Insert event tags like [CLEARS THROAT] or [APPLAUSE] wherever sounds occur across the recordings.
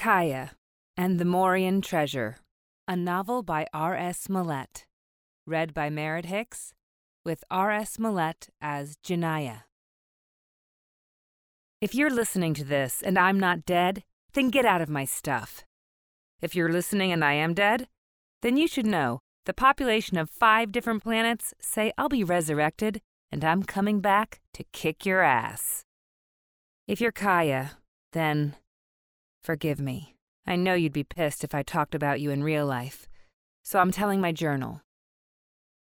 Kiya and the Morian Treasure, a novel by R.S. Millett, read by Merritt Hicks, with R.S. Millett as Janaya. If you're listening to this and I'm not dead, then get out of my stuff. If you're listening and I am dead, then you should know the population of five different planets say I'll be resurrected and I'm coming back to kick your ass. If you're Kiya, then forgive me. I know you'd be pissed if I talked about you in real life, so I'm telling my journal.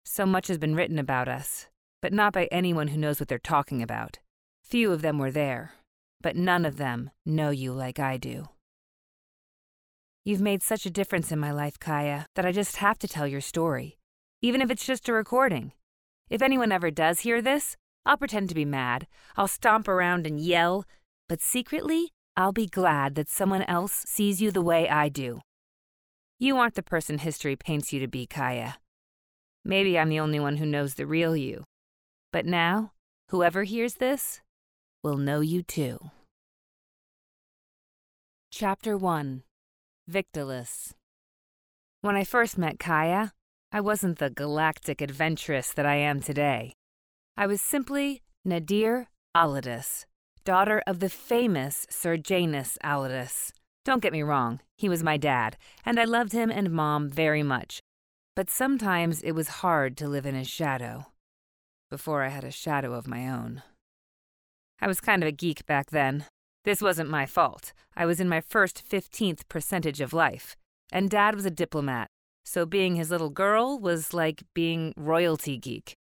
So much has been written about us, but not by anyone who knows what they're talking about. Few of them were there, but none of them know you like I do. You've made such a difference in my life, Kiya, that I just have to tell your story, even if it's just a recording. If anyone ever does hear this, I'll pretend to be mad. I'll stomp around and yell, but secretly, I'll be glad that someone else sees you the way I do. You aren't the person history paints you to be, Kiya. Maybe I'm the only one who knows the real you. But now, whoever hears this will know you too. Chapter 1 Victolus. When I first met Kiya, I wasn't the galactic adventuress that I am today. I was simply Nadir Alidus, daughter of the famous Sir Janus Alidus. Don't get me wrong, he was my dad, and I loved him and mom very much. But sometimes it was hard to live in his shadow. Before I had a shadow of my own. I was kind of a geek back then, this wasn't my fault. I was in my first 15th percentage of life. And Dad was a diplomat, so being his little girl was like being royalty geek.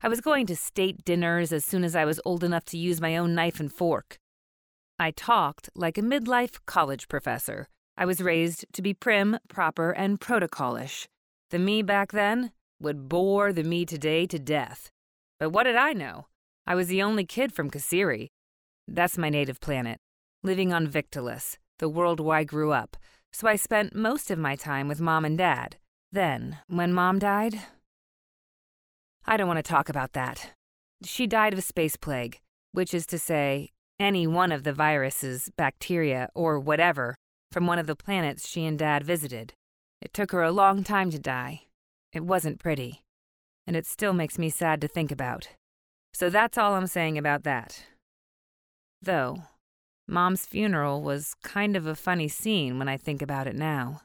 I was going to state dinners as soon as I was old enough to use my own knife and fork. I talked like a midlife college professor. I was raised to be prim, proper, and protocolish. The me back then would bore the me today to death. But what did I know? I was the only kid from Kasiri, that's my native planet, living on Victolus, the world where I grew up, so I spent most of my time with mom and dad. Then, when mom died, I don't want to talk about that. She died of a space plague, which is to say, any one of the viruses, bacteria, or whatever from one of the planets she and Dad visited. It took her a long time to die. It wasn't pretty. And it still makes me sad to think about. So that's all I'm saying about that. Though, Mom's funeral was kind of a funny scene when I think about it now.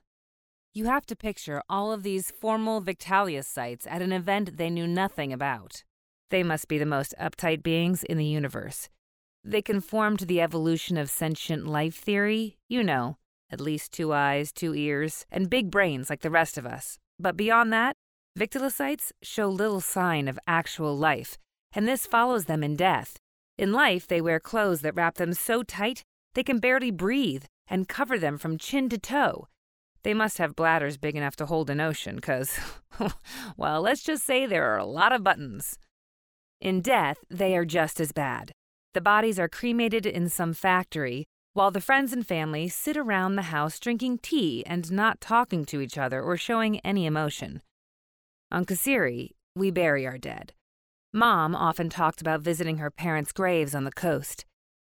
You have to picture all of these formal Victalius sites at an event they knew nothing about. They must be the most uptight beings in the universe. They conform to the evolution of sentient life theory, you know, at least two eyes, two ears, and big brains like the rest of us. But beyond that, Victulusites show little sign of actual life, and this follows them in death. In life, they wear clothes that wrap them so tight they can barely breathe and cover them from chin to toe. They must have bladders big enough to hold an ocean, because, [LAUGHS] well, let's just say there are a lot of buttons. In death, they are just as bad. The bodies are cremated in some factory, while the friends and family sit around the house drinking tea and not talking to each other or showing any emotion. On Kasiri, we bury our dead. Mom often talked about visiting her parents' graves on the coast.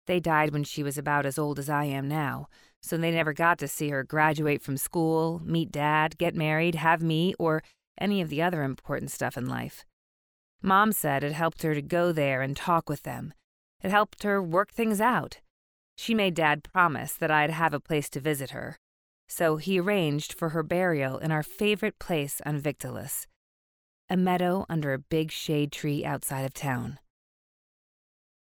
They died when she was about as old as I am now, so they never got to see her graduate from school, meet dad, get married, have me, or any of the other important stuff in life. Mom said it helped her to go there and talk with them. It helped her work things out. She made Dad promise that I'd have a place to visit her. So he arranged for her burial in our favorite place on Victolus a meadow under a big shade tree outside of town.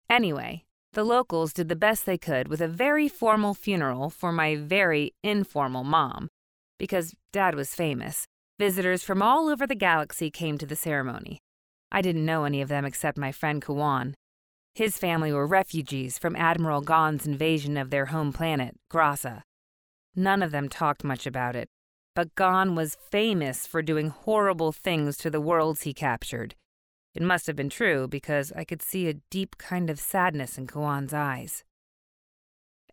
Anyway, the locals did the best they could with a very formal funeral for my very informal mom. Because Dad was famous, visitors from all over the galaxy came to the ceremony. I didn't know any of them except my friend Kuan. His family were refugees from Admiral Gon's invasion of their home planet, Grassa. None of them talked much about it, but Gon was famous for doing horrible things to the worlds he captured. It must have been true because I could see a deep kind of sadness in Kawan's eyes.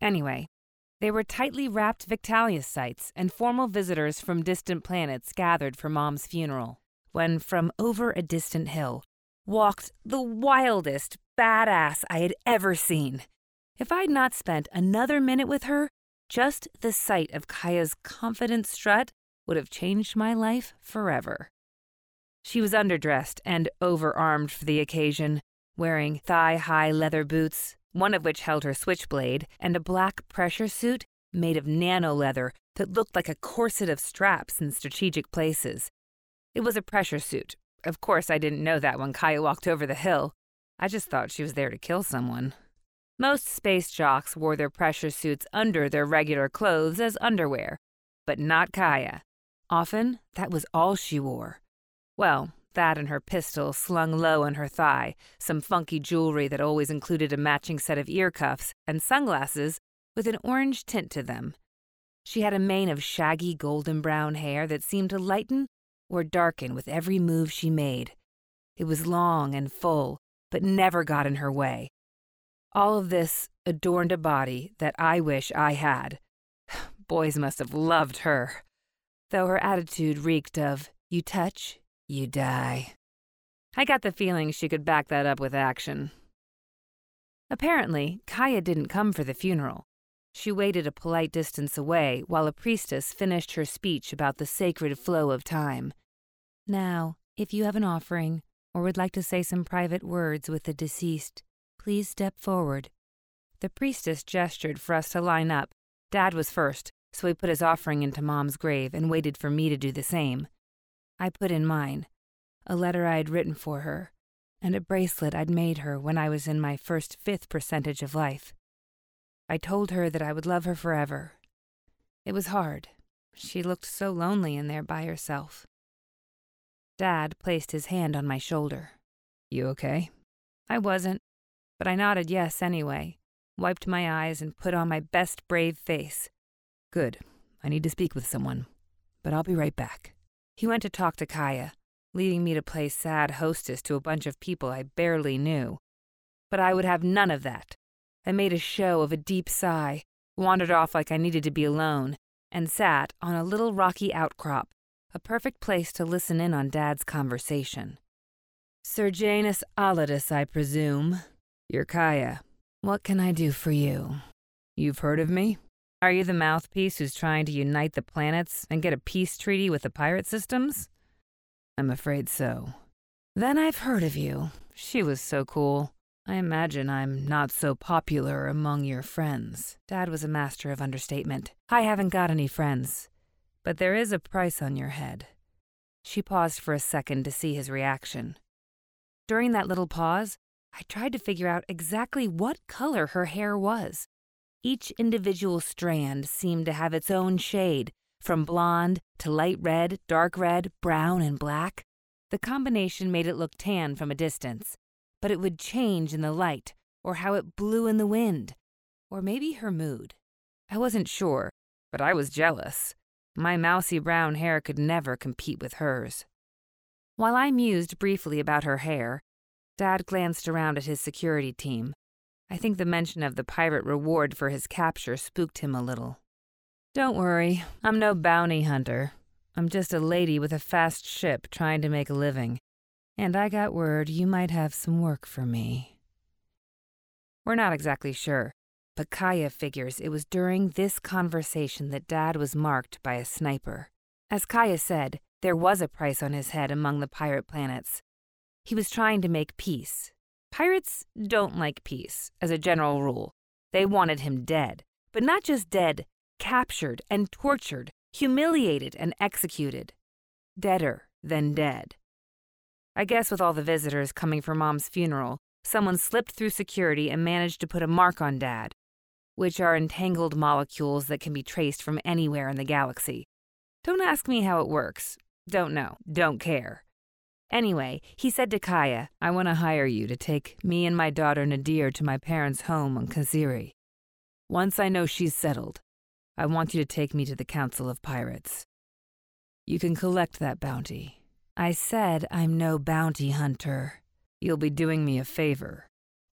Anyway, they were tightly wrapped Victalius sites, and formal visitors from distant planets gathered for Mom's funeral, when from over a distant hill walked the wildest badass I had ever seen. If I'd not spent another minute with her, Just the sight of Kiya's confident strut would have changed my life forever. She was underdressed and overarmed for the occasion, wearing thigh high leather boots, one of which held her switchblade, and a black pressure suit made of nano leather that looked like a corset of straps in strategic places. It was a pressure suit. Of course, I didn't know that when Kiya walked over the hill. I just thought she was there to kill someone. Most space jocks wore their pressure suits under their regular clothes as underwear, but not Kiya. Often, that was all she wore. Well, that and her pistol slung low on her thigh, some funky jewelry that always included a matching set of ear cuffs, and sunglasses with an orange tint to them. She had a mane of shaggy golden brown hair that seemed to lighten or darken with every move she made. It was long and full, but never got in her way. All of this adorned a body that I wish I had. [SIGHS] Boys must have loved her, though her attitude reeked of, you touch, you die. I got the feeling she could back that up with action. Apparently, Kiya didn't come for the funeral. She waited a polite distance away while a priestess finished her speech about the sacred flow of time. Now, if you have an offering or would like to say some private words with the deceased, please step forward. The priestess gestured for us to line up. Dad was first, so he put his offering into Mom's grave and waited for me to do the same. I put in mine, a letter I had written for her, and a bracelet I'd made her when I was in my first fifth percentage of life. I told her that I would love her forever. It was hard. She looked so lonely in there by herself. Dad placed his hand on my shoulder. You okay? I wasn't, but I nodded yes anyway, wiped my eyes, and put on my best brave face. Good. I need to speak with someone, but I'll be right back. He went to talk to Kiya, leaving me to play sad hostess to a bunch of people I barely knew. But I would have none of that. I made a show of a deep sigh, wandered off like I needed to be alone, and sat on a little rocky outcrop a perfect place to listen in on Dad's conversation. Sir Janus Alidus, I presume. You're Kiya. What can I do for you? You've heard of me? Are you the mouthpiece who's trying to unite the planets and get a peace treaty with the pirate systems? I'm afraid so. Then I've heard of you. She was so cool. I imagine I'm not so popular among your friends. Dad was a master of understatement. I haven't got any friends. But there is a price on your head. She paused for a second to see his reaction. During that little pause, I tried to figure out exactly what color her hair was. Each individual strand seemed to have its own shade, from blonde to light red, dark red, brown, and black. The combination made it look tan from a distance, but it would change in the light, or how it blew in the wind, or maybe her mood. I wasn't sure, but I was jealous. My mousy brown hair could never compete with hers. While I mused briefly about her hair, Dad glanced around at his security team. I think the mention of the pirate reward for his capture spooked him a little. Don't worry, I'm no bounty hunter. I'm just a lady with a fast ship trying to make a living. And I got word you might have some work for me. We're not exactly sure, but Kiya figures it was during this conversation that Dad was marked by a sniper. As Kiya said, there was a price on his head among the pirate planets. He was trying to make peace. Pirates don't like peace, as a general rule. They wanted him dead, but not just dead, captured and tortured, humiliated and executed. Deader than dead. I guess with all the visitors coming for Mom's funeral, someone slipped through security and managed to put a mark on Dad, which are entangled molecules that can be traced from anywhere in the galaxy. Don't ask me how it works. Don't know. Don't care. Anyway, he said to Kiya, I want to hire you to take me and my daughter Nadir to my parents' home on Kaziri. Once I know she's settled, I want you to take me to the Council of Pirates. You can collect that bounty. I said I'm no bounty hunter. You'll be doing me a favor.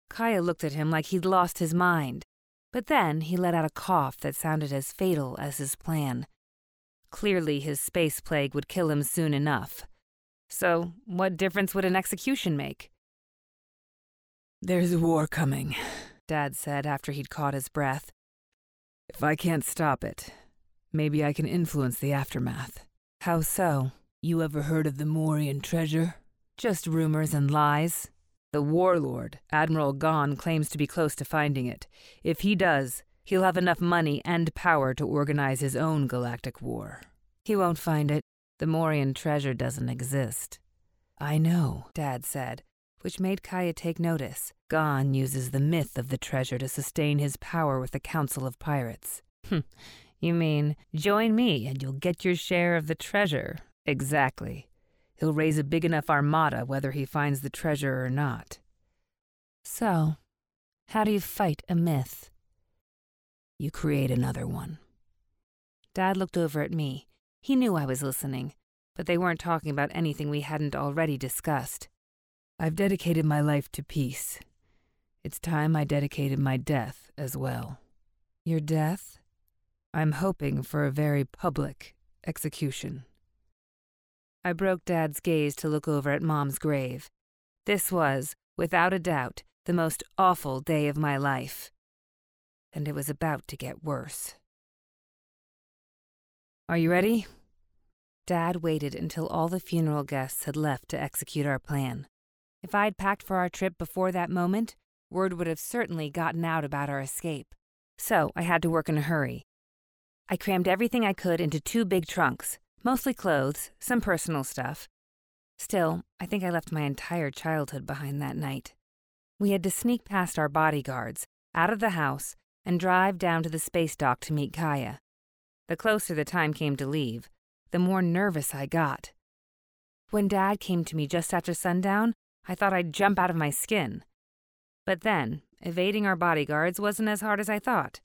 Kiya looked at him like he'd lost his mind. But then he let out a cough that sounded as fatal as his plan. Clearly, his space plague would kill him soon enough. So, what difference would an execution make? There's war coming, Dad said after he'd caught his breath. If I can't stop it, maybe I can influence the aftermath. How so? You ever heard of the Morian treasure? Just rumors and lies. The warlord, Admiral Gon, claims to be close to finding it. If he does, he'll have enough money and power to organize his own galactic war. He won't find it. The Morian treasure doesn't exist. I know, Dad said, which made Kiya take notice. Gon uses the myth of the treasure to sustain his power with the Council of Pirates. Hm, you mean, join me and you'll get your share of the treasure? Exactly. He'll raise a big enough armada whether he finds the treasure or not. So, how do you fight a myth? You create another one. Dad looked over at me. He knew I was listening, but they weren't talking about anything we hadn't already discussed. I've dedicated my life to peace. It's time I dedicated my death as well. Your death? I'm hoping for a very public execution. I broke Dad's gaze to look over at Mom's grave. This was, without a doubt, the most awful day of my life. And it was about to get worse. Are you ready? Dad waited until all the funeral guests had left to execute our plan. If I'd packed for our trip before that moment, word would have certainly gotten out about our escape. So I had to work in a hurry. I crammed everything I could into two big trunks, mostly clothes, some personal stuff. Still, I think I left my entire childhood behind that night. We had to sneak past our bodyguards, out of the house, and drive down to the space dock to meet Kiya. The closer the time came to leave, the more nervous I got. When Dad came to me just after sundown, I thought I'd jump out of my skin. But then, evading our bodyguards wasn't as hard as I thought.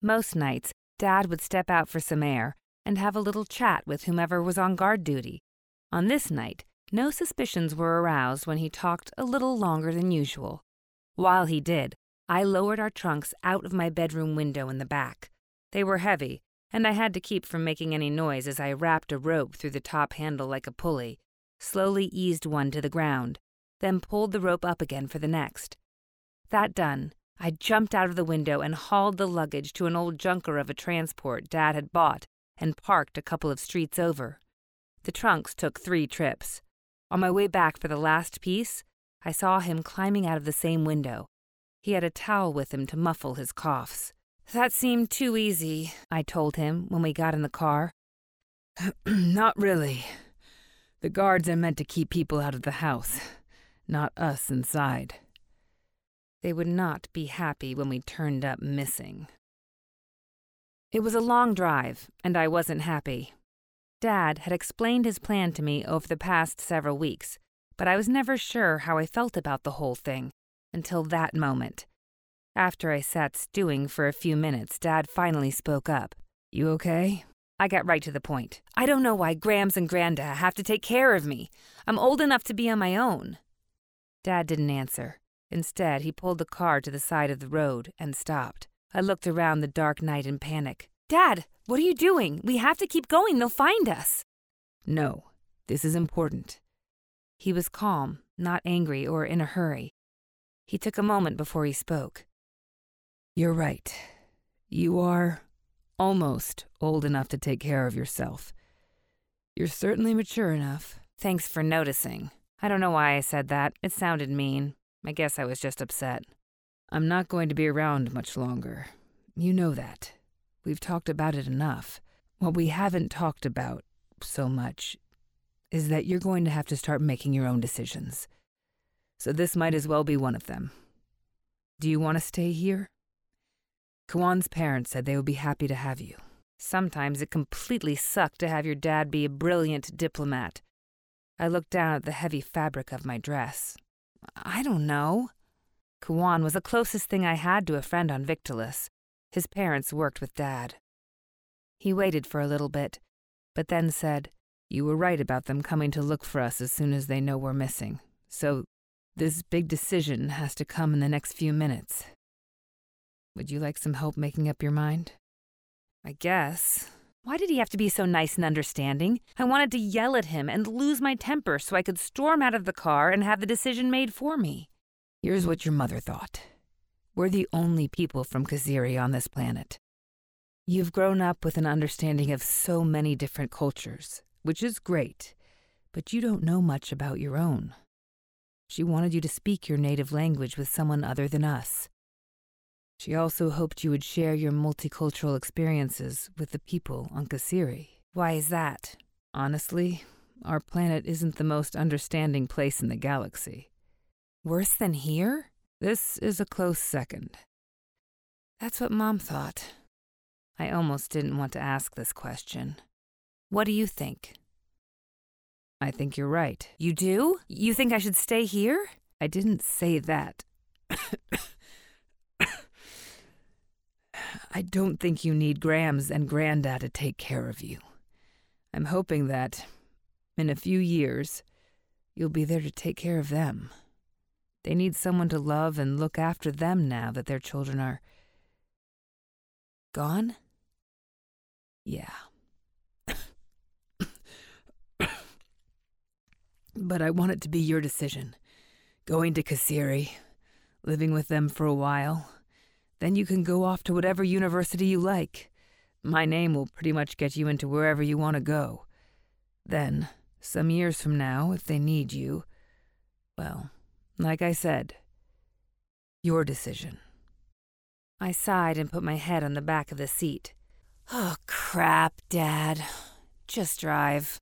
Most nights, Dad would step out for some air and have a little chat with whomever was on guard duty. On this night, no suspicions were aroused when he talked a little longer than usual. While he did, I lowered our trunks out of my bedroom window in the back. They were heavy, and I had to keep from making any noise as I wrapped a rope through the top handle like a pulley, slowly eased one to the ground, then pulled the rope up again for the next. That done, I jumped out of the window and hauled the luggage to an old junker of a transport Dad had bought and parked a couple of streets over. The trunks took three trips. On my way back for the last piece, I saw him climbing out of the same window. He had a towel with him to muffle his coughs. That seemed too easy, I told him when we got in the car. [CLEARS THROAT] Not really. The guards are meant to keep people out of the house, not us inside. They would not be happy when we turned up missing. It was a long drive, and I wasn't happy. Dad had explained his plan to me over the past several weeks, but I was never sure how I felt about the whole thing until that moment. After I sat stewing for a few minutes, Dad finally spoke up. You okay? I got right to the point. I don't know why Grams and Granda have to take care of me. I'm old enough to be on my own. Dad didn't answer. Instead, he pulled the car to the side of the road and stopped. I looked around the dark night in panic. Dad, what are you doing? We have to keep going. They'll find us. No, this is important. He was calm, not angry or in a hurry. He took a moment before he spoke. You're right. You are almost old enough to take care of yourself. You're certainly mature enough. Thanks for noticing. I don't know why I said that. It sounded mean. I guess I was just upset. I'm not going to be around much longer. You know that. We've talked about it enough. What we haven't talked about so much is that you're going to have to start making your own decisions. So this might as well be one of them. Do you want to stay here? Kawan's parents said they would be happy to have you. Sometimes it completely sucked to have your dad be a brilliant diplomat. I looked down at the heavy fabric of my dress. I don't know. Kawan was the closest thing I had to a friend on Victolis. His parents worked with Dad. He waited for a little bit, but then said, You were right about them coming to look for us as soon as they know we're missing. So, this big decision has to come in the next few minutes. Would you like some help making up your mind? I guess. Why did he have to be so nice and understanding? I wanted to yell at him and lose my temper so I could storm out of the car and have the decision made for me. Here's what your mother thought. We're the only people from Kaziri on this planet. You've grown up with an understanding of so many different cultures, which is great, but you don't know much about your own. She wanted you to speak your native language with someone other than us. She also hoped you would share your multicultural experiences with the people on Kasiri. Why is that? Honestly, our planet isn't the most understanding place in the galaxy. Worse than here? This is a close second. That's what Mom thought. I almost didn't want to ask this question. What do you think? I think you're right. You do? You think I should stay here? I didn't say that. [COUGHS] I don't think you need Grams and Grandad to take care of you. I'm hoping that, in a few years, you'll be there to take care of them. They need someone to love and look after them now that their children are. gone? Yeah. [COUGHS] But I want it to be your decision. Going to Kasiri, living with them for a while. Then you can go off to whatever university you like. My name will pretty much get you into wherever you want to go. Then, some years from now, if they need you, well, like I said, your decision. I sighed and put my head on the back of the seat. Oh, crap, Dad. Just drive.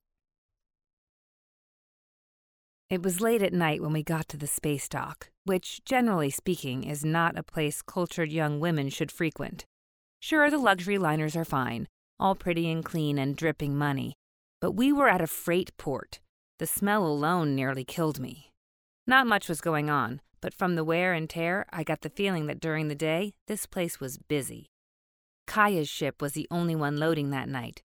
It was late at night when we got to the space dock, which, generally speaking, is not a place cultured young women should frequent. Sure, the luxury liners are fine, all pretty and clean and dripping money, but we were at a freight port. The smell alone nearly killed me. Not much was going on, but from the wear and tear, I got the feeling that during the day, this place was busy. Kiya's ship was the only one loading that night.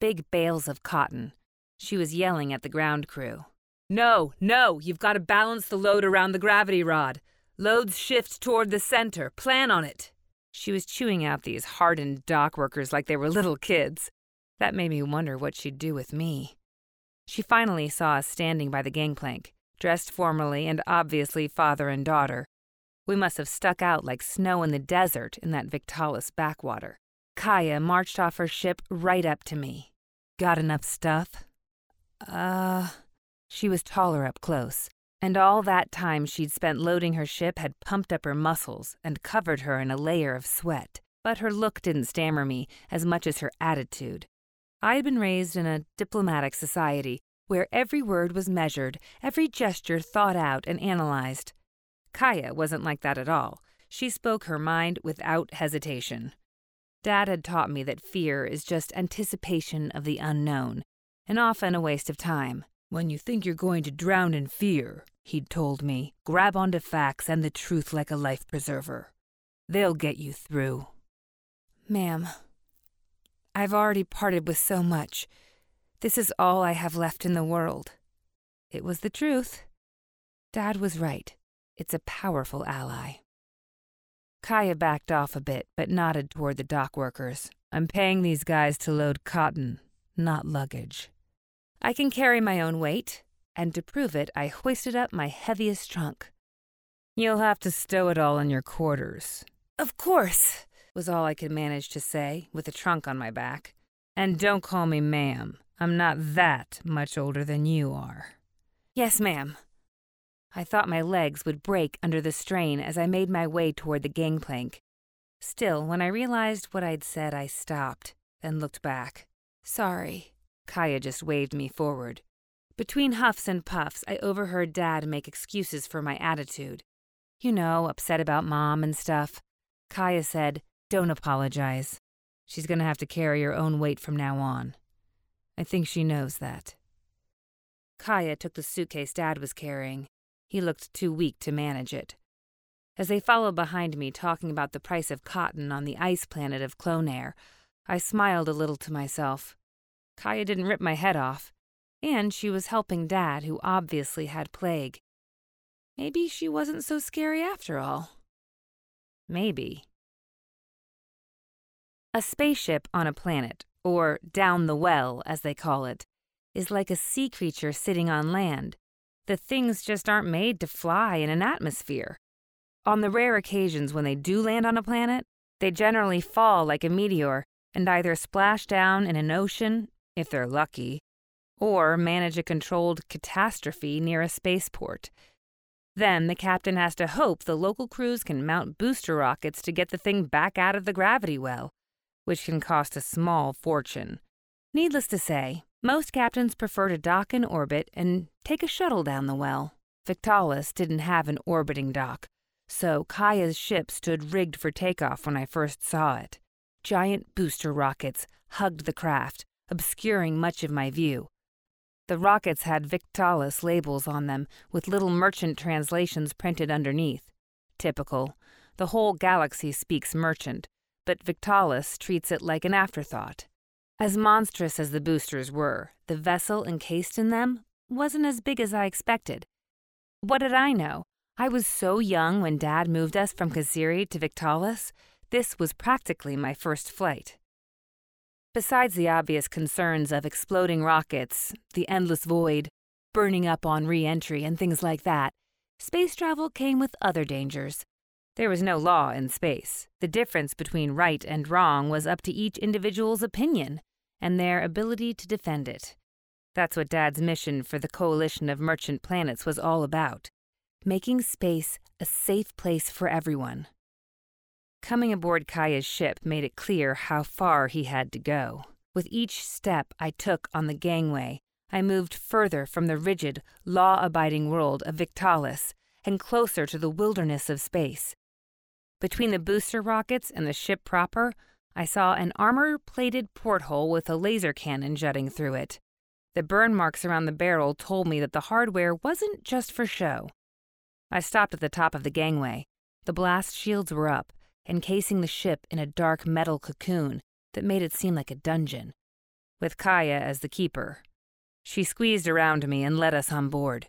Big bales of cotton. She was yelling at the ground crew. No, no, you've got to balance the load around the gravity rod. Loads shift toward the center. Plan on it. She was chewing out these hardened dock workers like they were little kids. That made me wonder what she'd do with me. She finally saw us standing by the gangplank, dressed formally and obviously father and daughter. We must have stuck out like snow in the desert in that Victalis backwater. Kiya marched off her ship right up to me. Got enough stuff? Uh, she was taller up close, and all that time she'd spent loading her ship had pumped up her muscles and covered her in a layer of sweat. But her look didn't stammer me as much as her attitude. I had been raised in a diplomatic society where every word was measured, every gesture thought out and analyzed. Kiya wasn't like that at all. She spoke her mind without hesitation. Dad had taught me that fear is just anticipation of the unknown, and often a waste of time. When you think you're going to drown in fear, he'd told me, grab onto facts and the truth like a life preserver. They'll get you through. Ma'am, I've already parted with so much. This is all I have left in the world. It was the truth. Dad was right. It's a powerful ally. Kiya backed off a bit, but nodded toward the dock workers. I'm paying these guys to load cotton, not luggage. I can carry my own weight, and to prove it, I hoisted up my heaviest trunk. You'll have to stow it all in your quarters. Of course, was all I could manage to say, with the trunk on my back. And don't call me ma'am. I'm not that much older than you are. Yes, ma'am. I thought my legs would break under the strain as I made my way toward the gangplank. Still, when I realized what I'd said, I stopped and looked back. Sorry. Kiya just waved me forward. Between huffs and puffs, I overheard Dad make excuses for my attitude. You know, upset about Mom and stuff. Kiya said, Don't apologize. She's going to have to carry her own weight from now on. I think she knows that. Kiya took the suitcase Dad was carrying. He looked too weak to manage it. As they followed behind me talking about the price of cotton on the ice planet of Clonair, I smiled a little to myself. Kiya didn't rip my head off, and she was helping Dad, who obviously had plague. Maybe she wasn't so scary after all. Maybe. A spaceship on a planet, or down the well, as they call it, is like a sea creature sitting on land. The things just aren't made to fly in an atmosphere. On the rare occasions when they do land on a planet, they generally fall like a meteor and either splash down in an ocean, if they're lucky, or manage a controlled catastrophe near a spaceport. Then the captain has to hope the local crews can mount booster rockets to get the thing back out of the gravity well, which can cost a small fortune. Needless to say, most captains prefer to dock in orbit and take a shuttle down the well. Victalis didn't have an orbiting dock, so Kiya's ship stood rigged for takeoff when I first saw it. Giant booster rockets hugged the craft, obscuring much of my view. The rockets had Victalis labels on them with little merchant translations printed underneath. Typical. The whole galaxy speaks merchant, but Victalis treats it like an afterthought. As monstrous as the boosters were, the vessel encased in them wasn't as big as I expected. What did I know? I was so young when Dad moved us from Kasiri to Victalis. This was practically my first flight. Besides the obvious concerns of exploding rockets, the endless void, burning up on re entry, and things like that, space travel came with other dangers. There was no law in space. The difference between right and wrong was up to each individual's opinion and their ability to defend it. That's what Dad's mission for the coalition of merchant planets was all about making space a safe place for everyone. Coming aboard Kiya's ship made it clear how far he had to go. With each step I took on the gangway, I moved further from the rigid, law abiding world of Victalis and closer to the wilderness of space. Between the booster rockets and the ship proper, I saw an armor plated porthole with a laser cannon jutting through it. The burn marks around the barrel told me that the hardware wasn't just for show. I stopped at the top of the gangway. The blast shields were up, encasing the ship in a dark metal cocoon that made it seem like a dungeon, with Kiya as the keeper. She squeezed around me and led us on board.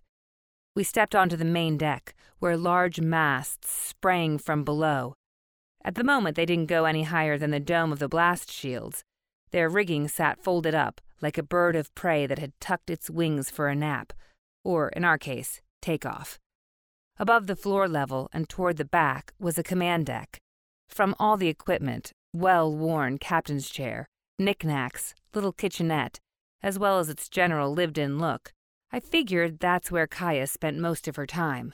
We stepped onto the main deck, where large masts sprang from below. At the moment, they didn't go any higher than the dome of the blast shields. Their rigging sat folded up, like a bird of prey that had tucked its wings for a nap, or, in our case, takeoff. Above the floor level and toward the back was a command deck. From all the equipment, well worn captain's chair, knickknacks, little kitchenette, as well as its general lived in look, I figured that's where Kiya spent most of her time.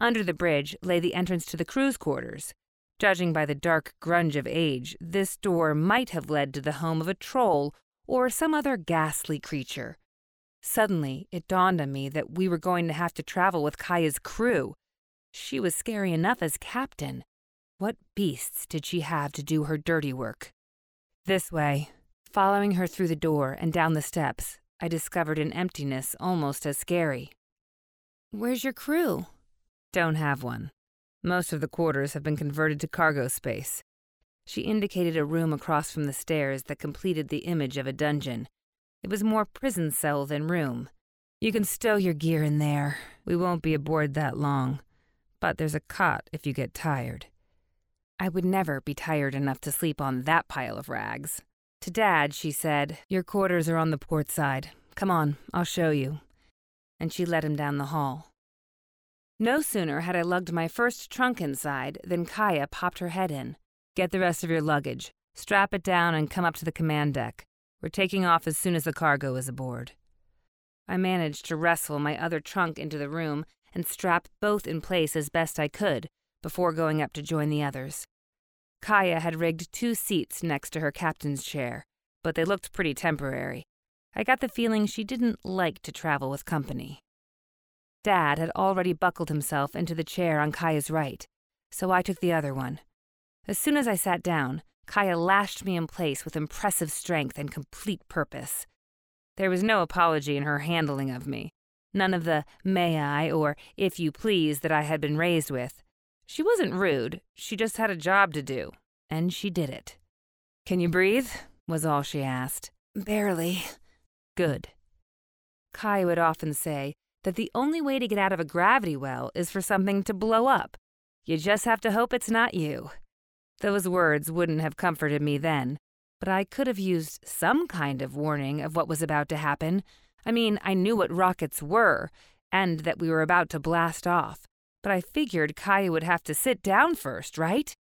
Under the bridge lay the entrance to the crew's quarters. Judging by the dark grunge of age, this door might have led to the home of a troll or some other ghastly creature. Suddenly, it dawned on me that we were going to have to travel with Kiya's crew. She was scary enough as captain. What beasts did she have to do her dirty work? This way. Following her through the door and down the steps, I discovered an emptiness almost as scary. Where's your crew? Don't have one. Most of the quarters have been converted to cargo space. She indicated a room across from the stairs that completed the image of a dungeon. It was more prison cell than room. You can stow your gear in there. We won't be aboard that long. But there's a cot if you get tired. I would never be tired enough to sleep on that pile of rags. To Dad, she said, Your quarters are on the port side. Come on, I'll show you. And she led him down the hall. No sooner had I lugged my first trunk inside than Kiya popped her head in. Get the rest of your luggage, strap it down, and come up to the command deck. We're taking off as soon as the cargo is aboard. I managed to wrestle my other trunk into the room and strap both in place as best I could before going up to join the others. Kiya had rigged two seats next to her captain's chair, but they looked pretty temporary. I got the feeling she didn't like to travel with company. Dad had already buckled himself into the chair on Kiya's right, so I took the other one. As soon as I sat down, Kiya lashed me in place with impressive strength and complete purpose. There was no apology in her handling of me, none of the may I or if you please that I had been raised with. She wasn't rude, she just had a job to do, and she did it. Can you breathe? was all she asked. Barely. Good. Kai would often say that the only way to get out of a gravity well is for something to blow up. You just have to hope it's not you. Those words wouldn't have comforted me then, but I could have used some kind of warning of what was about to happen. I mean, I knew what rockets were, and that we were about to blast off but I figured Kiya would have to sit down first, right?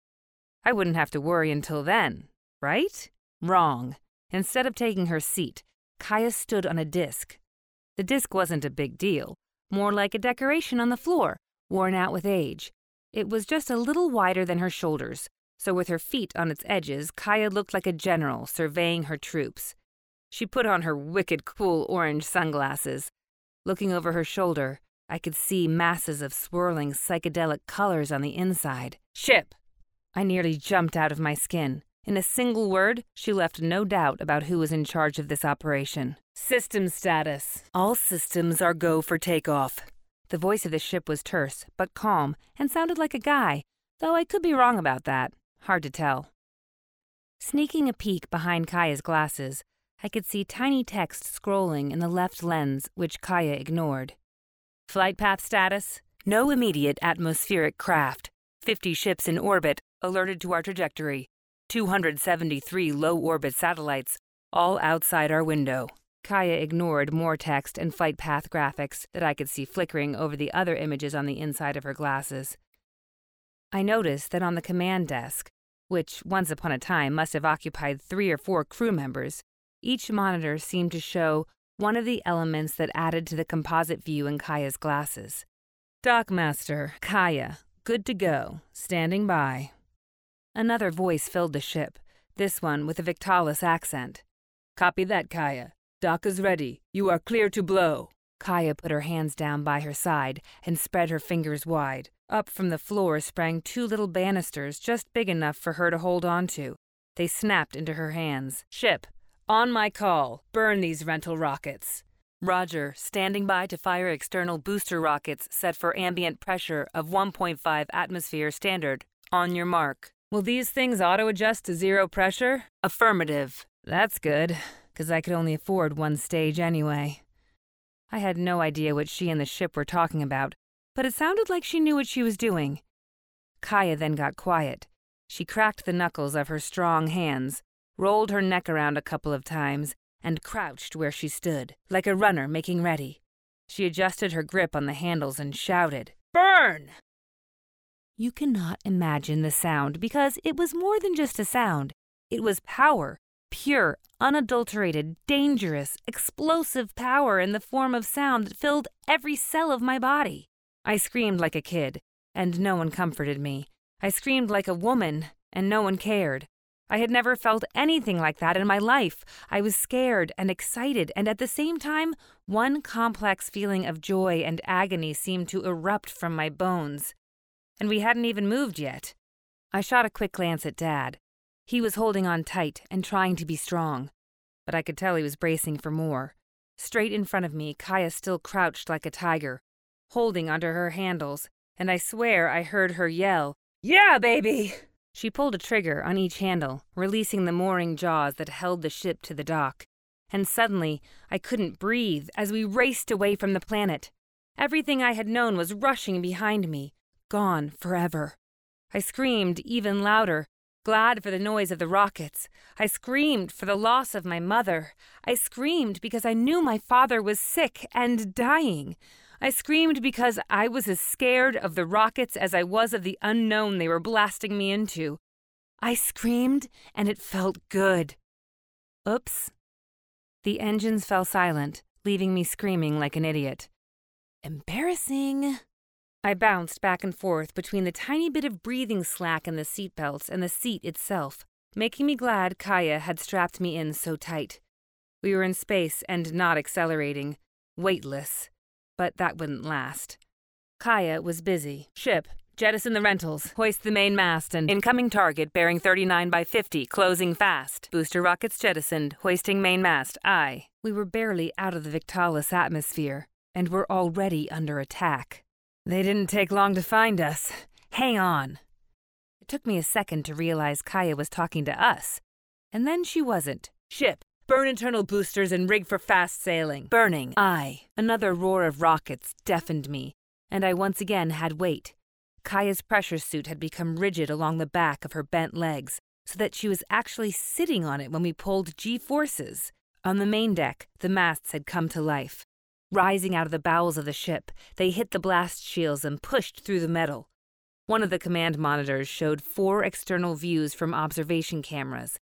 I wouldn't have to worry until then, right? Wrong. Instead of taking her seat, Kiya stood on a disc. The disc wasn't a big deal, more like a decoration on the floor, worn out with age. It was just a little wider than her shoulders, so with her feet on its edges, Kiya looked like a general surveying her troops. She put on her wicked cool orange sunglasses. Looking over her shoulder, I could see masses of swirling psychedelic colors on the inside. Ship! I nearly jumped out of my skin. In a single word, she left no doubt about who was in charge of this operation. System status. All systems are go for takeoff. The voice of the ship was terse, but calm, and sounded like a guy, though I could be wrong about that. Hard to tell. Sneaking a peek behind Kiya's glasses, I could see tiny text scrolling in the left lens, which Kiya ignored. Flight path status No immediate atmospheric craft. 50 ships in orbit, alerted to our trajectory. 273 low orbit satellites, all outside our window. Kiya ignored more text and flight path graphics that I could see flickering over the other images on the inside of her glasses. I noticed that on the command desk, which once upon a time must have occupied three or four crew members, each monitor seemed to show one of the elements that added to the composite view in Kiya's glasses. Dockmaster, Kiya, good to go, standing by. Another voice filled the ship, this one with a Victalis accent. Copy that, Kiya. Dock is ready. You are clear to blow. Kiya put her hands down by her side and spread her fingers wide. Up from the floor sprang two little banisters just big enough for her to hold on to. They snapped into her hands. Ship, on my call, burn these rental rockets. Roger, standing by to fire external booster rockets set for ambient pressure of 1.5 atmosphere standard. On your mark. Will these things auto adjust to zero pressure? Affirmative. That's good, because I could only afford one stage anyway. I had no idea what she and the ship were talking about, but it sounded like she knew what she was doing. Kiya then got quiet. She cracked the knuckles of her strong hands, rolled her neck around a couple of times, and crouched where she stood, like a runner making ready. She adjusted her grip on the handles and shouted, Burn! You cannot imagine the sound because it was more than just a sound. It was power, pure, unadulterated, dangerous, explosive power in the form of sound that filled every cell of my body. I screamed like a kid, and no one comforted me. I screamed like a woman, and no one cared. I had never felt anything like that in my life. I was scared and excited, and at the same time, one complex feeling of joy and agony seemed to erupt from my bones. And we hadn't even moved yet. I shot a quick glance at Dad. He was holding on tight and trying to be strong, but I could tell he was bracing for more. Straight in front of me, Kiya still crouched like a tiger, holding onto her handles, and I swear I heard her yell, Yeah, baby! She pulled a trigger on each handle, releasing the mooring jaws that held the ship to the dock. And suddenly, I couldn't breathe as we raced away from the planet. Everything I had known was rushing behind me, gone forever. I screamed even louder, glad for the noise of the rockets. I screamed for the loss of my mother. I screamed because I knew my father was sick and dying. I screamed because I was as scared of the rockets as I was of the unknown they were blasting me into. I screamed, and it felt good. Oops. The engines fell silent, leaving me screaming like an idiot. Embarrassing. I bounced back and forth between the tiny bit of breathing slack in the seatbelts and the seat itself, making me glad Kiya had strapped me in so tight. We were in space and not accelerating, weightless but that wouldn't last. Kiya was busy. Ship, jettison the rentals, hoist the main mast, and incoming target bearing 39 by 50, closing fast. Booster rockets jettisoned, hoisting main mast, aye. We were barely out of the Victalis atmosphere, and were already under attack. They didn't take long to find us. Hang on. It took me a second to realize Kiya was talking to us, and then she wasn't. Ship, Burn internal boosters and rig for fast sailing. Burning. Aye. Another roar of rockets deafened me, and I once again had weight. Kiya's pressure suit had become rigid along the back of her bent legs, so that she was actually sitting on it when we pulled G forces. On the main deck, the masts had come to life. Rising out of the bowels of the ship, they hit the blast shields and pushed through the metal. One of the command monitors showed four external views from observation cameras,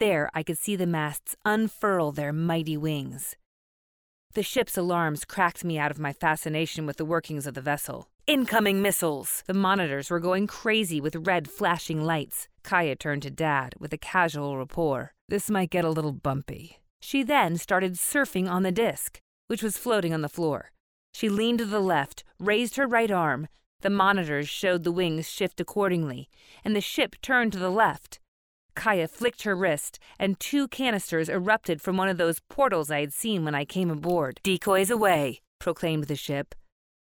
There I could see the masts unfurl their mighty wings. The ship's alarms cracked me out of my fascination with the workings of the vessel. Incoming missiles! The monitors were going crazy with red flashing lights. Kiya turned to Dad with a casual rapport. This might get a little bumpy. She then started surfing on the disc, which was floating on the floor. She leaned to the left, raised her right arm. The monitors showed the wings shift accordingly, and the ship turned to the left. Kiya flicked her wrist, and two canisters erupted from one of those portals I had seen when I came aboard. Decoys away, proclaimed the ship.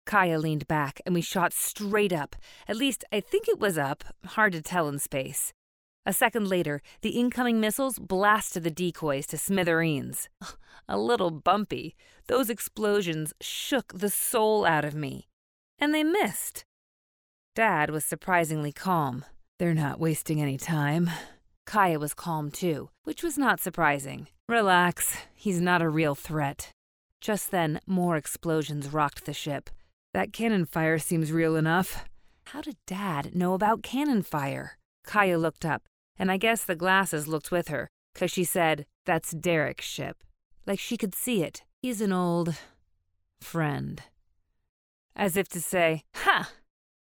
Kiya leaned back, and we shot straight up. At least, I think it was up. Hard to tell in space. A second later, the incoming missiles blasted the decoys to smithereens. [LAUGHS] A little bumpy. Those explosions shook the soul out of me. And they missed. Dad was surprisingly calm. They're not wasting any time. Kiya was calm too, which was not surprising. Relax, he's not a real threat. Just then, more explosions rocked the ship. That cannon fire seems real enough. How did Dad know about cannon fire? Kiya looked up, and I guess the glasses looked with her, 'cause she said, That's Derek's ship. Like she could see it. He's an old friend. As if to say, Ha!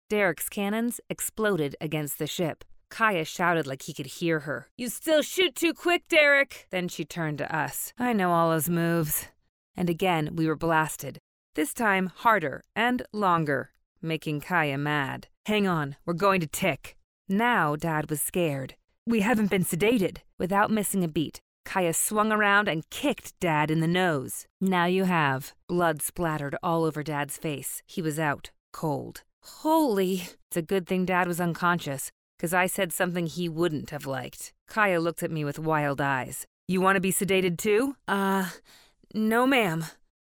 Derek's cannons exploded against the ship. Kiya shouted like he could hear her. You still shoot too quick, Derek! Then she turned to us. I know all his moves. And again we were blasted. This time harder and longer, making Kiya mad. Hang on, we're going to tick. Now Dad was scared. We haven't been sedated. Without missing a beat, Kiya swung around and kicked Dad in the nose. Now you have. Blood splattered all over Dad's face. He was out, cold. Holy! It's a good thing Dad was unconscious because I said something he wouldn't have liked. Kiya looked at me with wild eyes. You want to be sedated too? Uh, no, ma'am.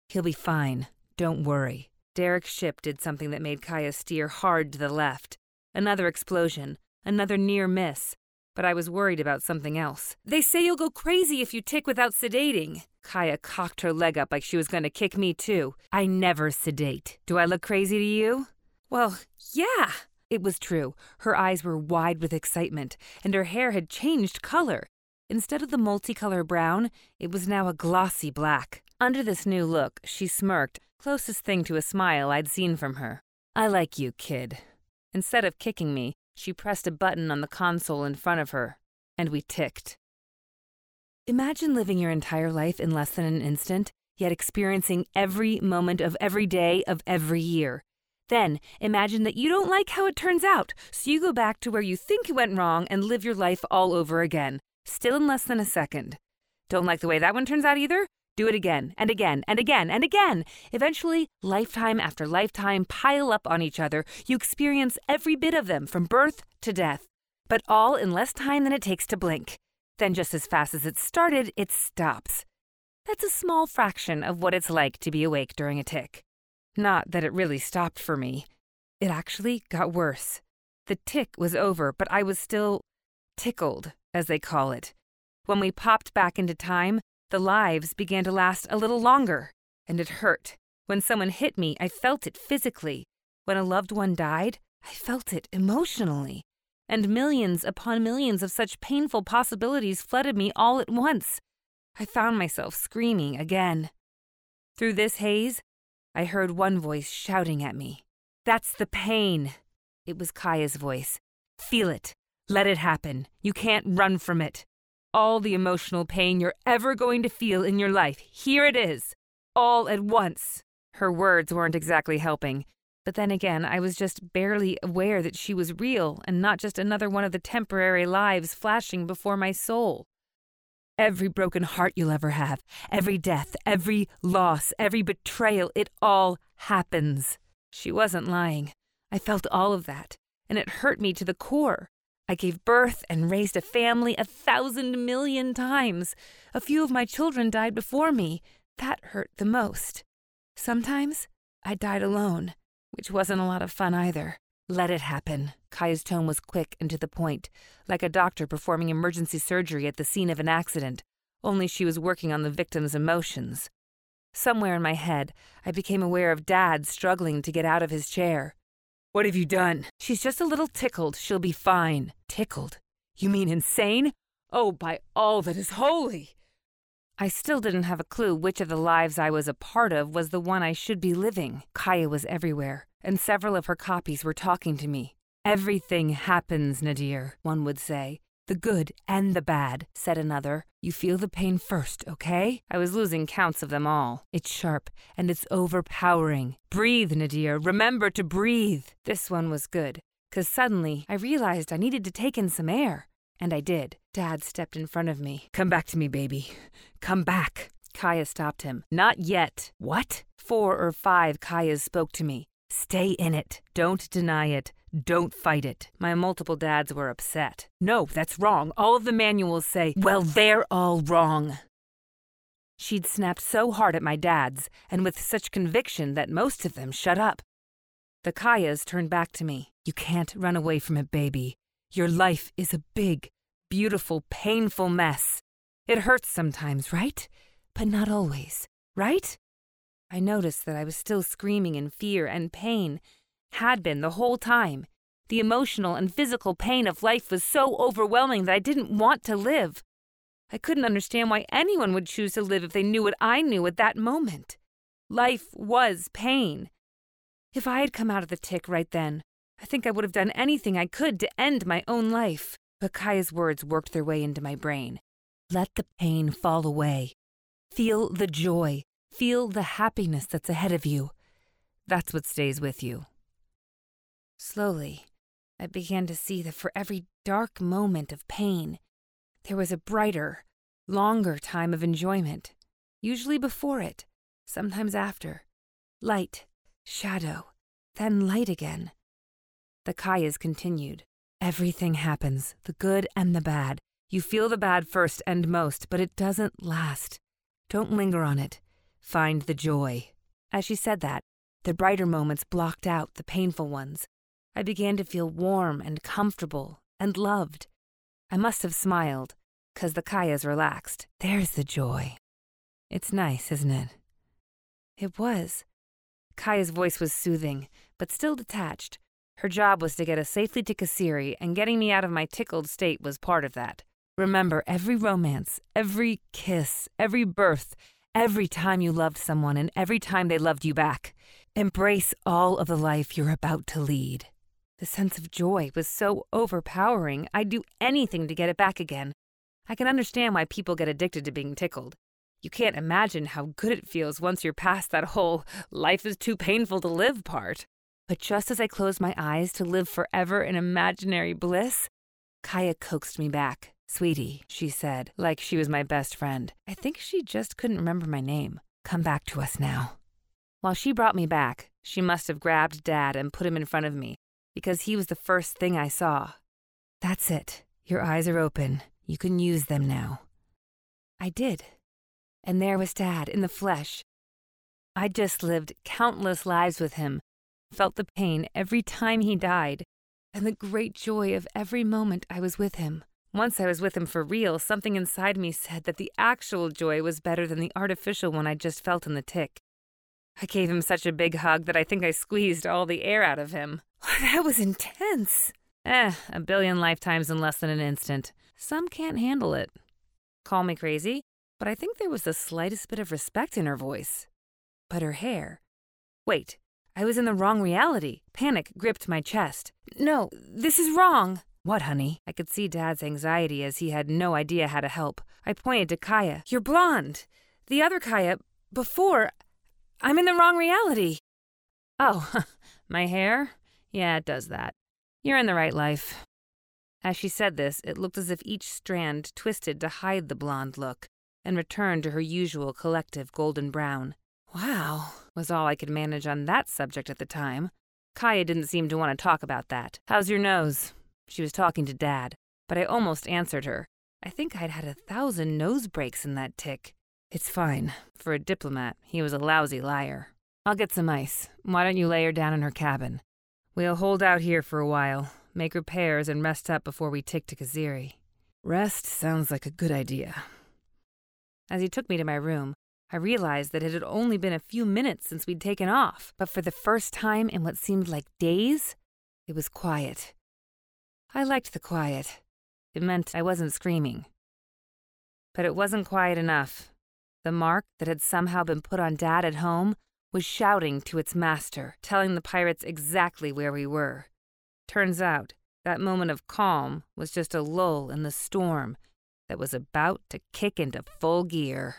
He'll be fine. Don't worry. Derek's ship did something that made Kiya steer hard to the left. Another explosion, another near miss. But I was worried about something else. They say you'll go crazy if you tick without sedating. Kiya cocked her leg up like she was going to kick me too. I never sedate. Do I look crazy to you? Well, yeah. It was true. Her eyes were wide with excitement, and her hair had changed color. Instead of the multicolor brown, it was now a glossy black. Under this new look, she smirked, closest thing to a smile I'd seen from her. I like you, kid. Instead of kicking me, she pressed a button on the console in front of her, and we ticked. Imagine living your entire life in less than an instant, yet experiencing every moment of every day of every year. Then imagine that you don't like how it turns out, so you go back to where you think it went wrong and live your life all over again, still in less than a second. Don't like the way that one turns out either? Do it again and again and again and again. Eventually, lifetime after lifetime pile up on each other. You experience every bit of them from birth to death, but all in less time than it takes to blink. Then, just as fast as it started, it stops. That's a small fraction of what it's like to be awake during a tick. Not that it really stopped for me. It actually got worse. The tick was over, but I was still tickled, as they call it. When we popped back into time, the lives began to last a little longer, and it hurt. When someone hit me, I felt it physically. When a loved one died, I felt it emotionally. And millions upon millions of such painful possibilities flooded me all at once. I found myself screaming again. Through this haze, I heard one voice shouting at me. That's the pain. It was Kiya's voice. Feel it. Let it happen. You can't run from it. All the emotional pain you're ever going to feel in your life, here it is. All at once. Her words weren't exactly helping. But then again, I was just barely aware that she was real and not just another one of the temporary lives flashing before my soul. Every broken heart you'll ever have, every death, every loss, every betrayal, it all happens. She wasn't lying. I felt all of that, and it hurt me to the core. I gave birth and raised a family a thousand million times. A few of my children died before me. That hurt the most. Sometimes I died alone, which wasn't a lot of fun either. Let it happen. Kiya's tone was quick and to the point, like a doctor performing emergency surgery at the scene of an accident, only she was working on the victim's emotions. Somewhere in my head, I became aware of Dad struggling to get out of his chair. What have you done? She's just a little tickled. She'll be fine. Tickled? You mean insane? Oh, by all that is holy! I still didn't have a clue which of the lives I was a part of was the one I should be living. Kiya was everywhere, and several of her copies were talking to me. Everything happens, Nadir, one would say. The good and the bad, said another. You feel the pain first, okay? I was losing counts of them all. It's sharp and it's overpowering. Breathe, Nadir. Remember to breathe. This one was good, because suddenly I realized I needed to take in some air. And I did. Dad stepped in front of me. Come back to me, baby. Come back. Kiya stopped him. Not yet. What? Four or five Kiyas spoke to me. Stay in it. Don't deny it. Don't fight it. My multiple dads were upset. No, that's wrong. All of the manuals say, well, they're all wrong. She'd snapped so hard at my dads, and with such conviction that most of them shut up. The Kiyas turned back to me. You can't run away from it, baby. Your life is a big, beautiful, painful mess. It hurts sometimes, right? But not always, right? I noticed that I was still screaming in fear and pain had been the whole time. The emotional and physical pain of life was so overwhelming that I didn't want to live. I couldn't understand why anyone would choose to live if they knew what I knew at that moment. Life was pain. If I had come out of the tick right then, I think I would have done anything I could to end my own life. But Kiya's words worked their way into my brain. Let the pain fall away. Feel the joy. Feel the happiness that's ahead of you. That's what stays with you. Slowly, I began to see that for every dark moment of pain, there was a brighter, longer time of enjoyment, usually before it, sometimes after. Light, shadow, then light again. The Kiyas continued. Everything happens, the good and the bad. You feel the bad first and most, but it doesn't last. Don't linger on it. Find the joy. As she said that, the brighter moments blocked out the painful ones. I began to feel warm and comfortable and loved. I must have smiled, 'cause the Kiyas relaxed. There's the joy. It's nice, isn't it? It was. Kiya's voice was soothing, but still detached. Her job was to get us safely to Kasiri, and getting me out of my tickled state was part of that. Remember every romance, every kiss, every birth, every time you loved someone, and every time they loved you back. Embrace all of the life you're about to lead. The sense of joy was so overpowering, I'd do anything to get it back again. I can understand why people get addicted to being tickled. You can't imagine how good it feels once you're past that whole life is too painful to live part. But just as I closed my eyes to live forever in imaginary bliss, Kiya coaxed me back. Sweetie, she said, like she was my best friend. I think she just couldn't remember my name. Come back to us now. While she brought me back, she must have grabbed Dad and put him in front of me, because he was the first thing I saw. That's it. Your eyes are open. You can use them now. I did. And there was Dad in the flesh. I'd just lived countless lives with him, felt the pain every time he died, and the great joy of every moment I was with him. Once I was with him for real, something inside me said that the actual joy was better than the artificial one I just felt in the tick. I gave him such a big hug that I think I squeezed all the air out of him. [LAUGHS] That was intense. Eh, a billion lifetimes in less than an instant. Some can't handle it. Call me crazy, but I think there was the slightest bit of respect in her voice. But her hair. Wait, I was in the wrong reality. Panic gripped my chest. No, this is wrong. What, honey? I could see Dad's anxiety as he had no idea how to help. I pointed to Kiya. You're blonde. The other Kiya, before, I'm in the wrong reality. Oh, [LAUGHS] my hair? Yeah, it does that. You're in the right life. As she said this, it looked as if each strand twisted to hide the blonde look and returned to her usual collective golden brown. Wow, was all I could manage on that subject at the time. Kiya didn't seem to want to talk about that. How's your nose? She was talking to Dad, but I almost answered her. I think I'd had a thousand nose breaks in that tick. It's fine. For a diplomat, he was a lousy liar. I'll get some ice. Why don't you lay her down in her cabin? We'll hold out here for a while, make repairs, and rest up before we tick to Kaziri. Rest sounds like a good idea. As he took me to my room, I realized that it had only been a few minutes since we'd taken off, but for the first time in what seemed like days, it was quiet. I liked the quiet. It meant I wasn't screaming. But it wasn't quiet enough. The mark that had somehow been put on Dad at home was shouting to its master, telling the pirates exactly where we were. Turns out, that moment of calm was just a lull in the storm that was about to kick into full gear.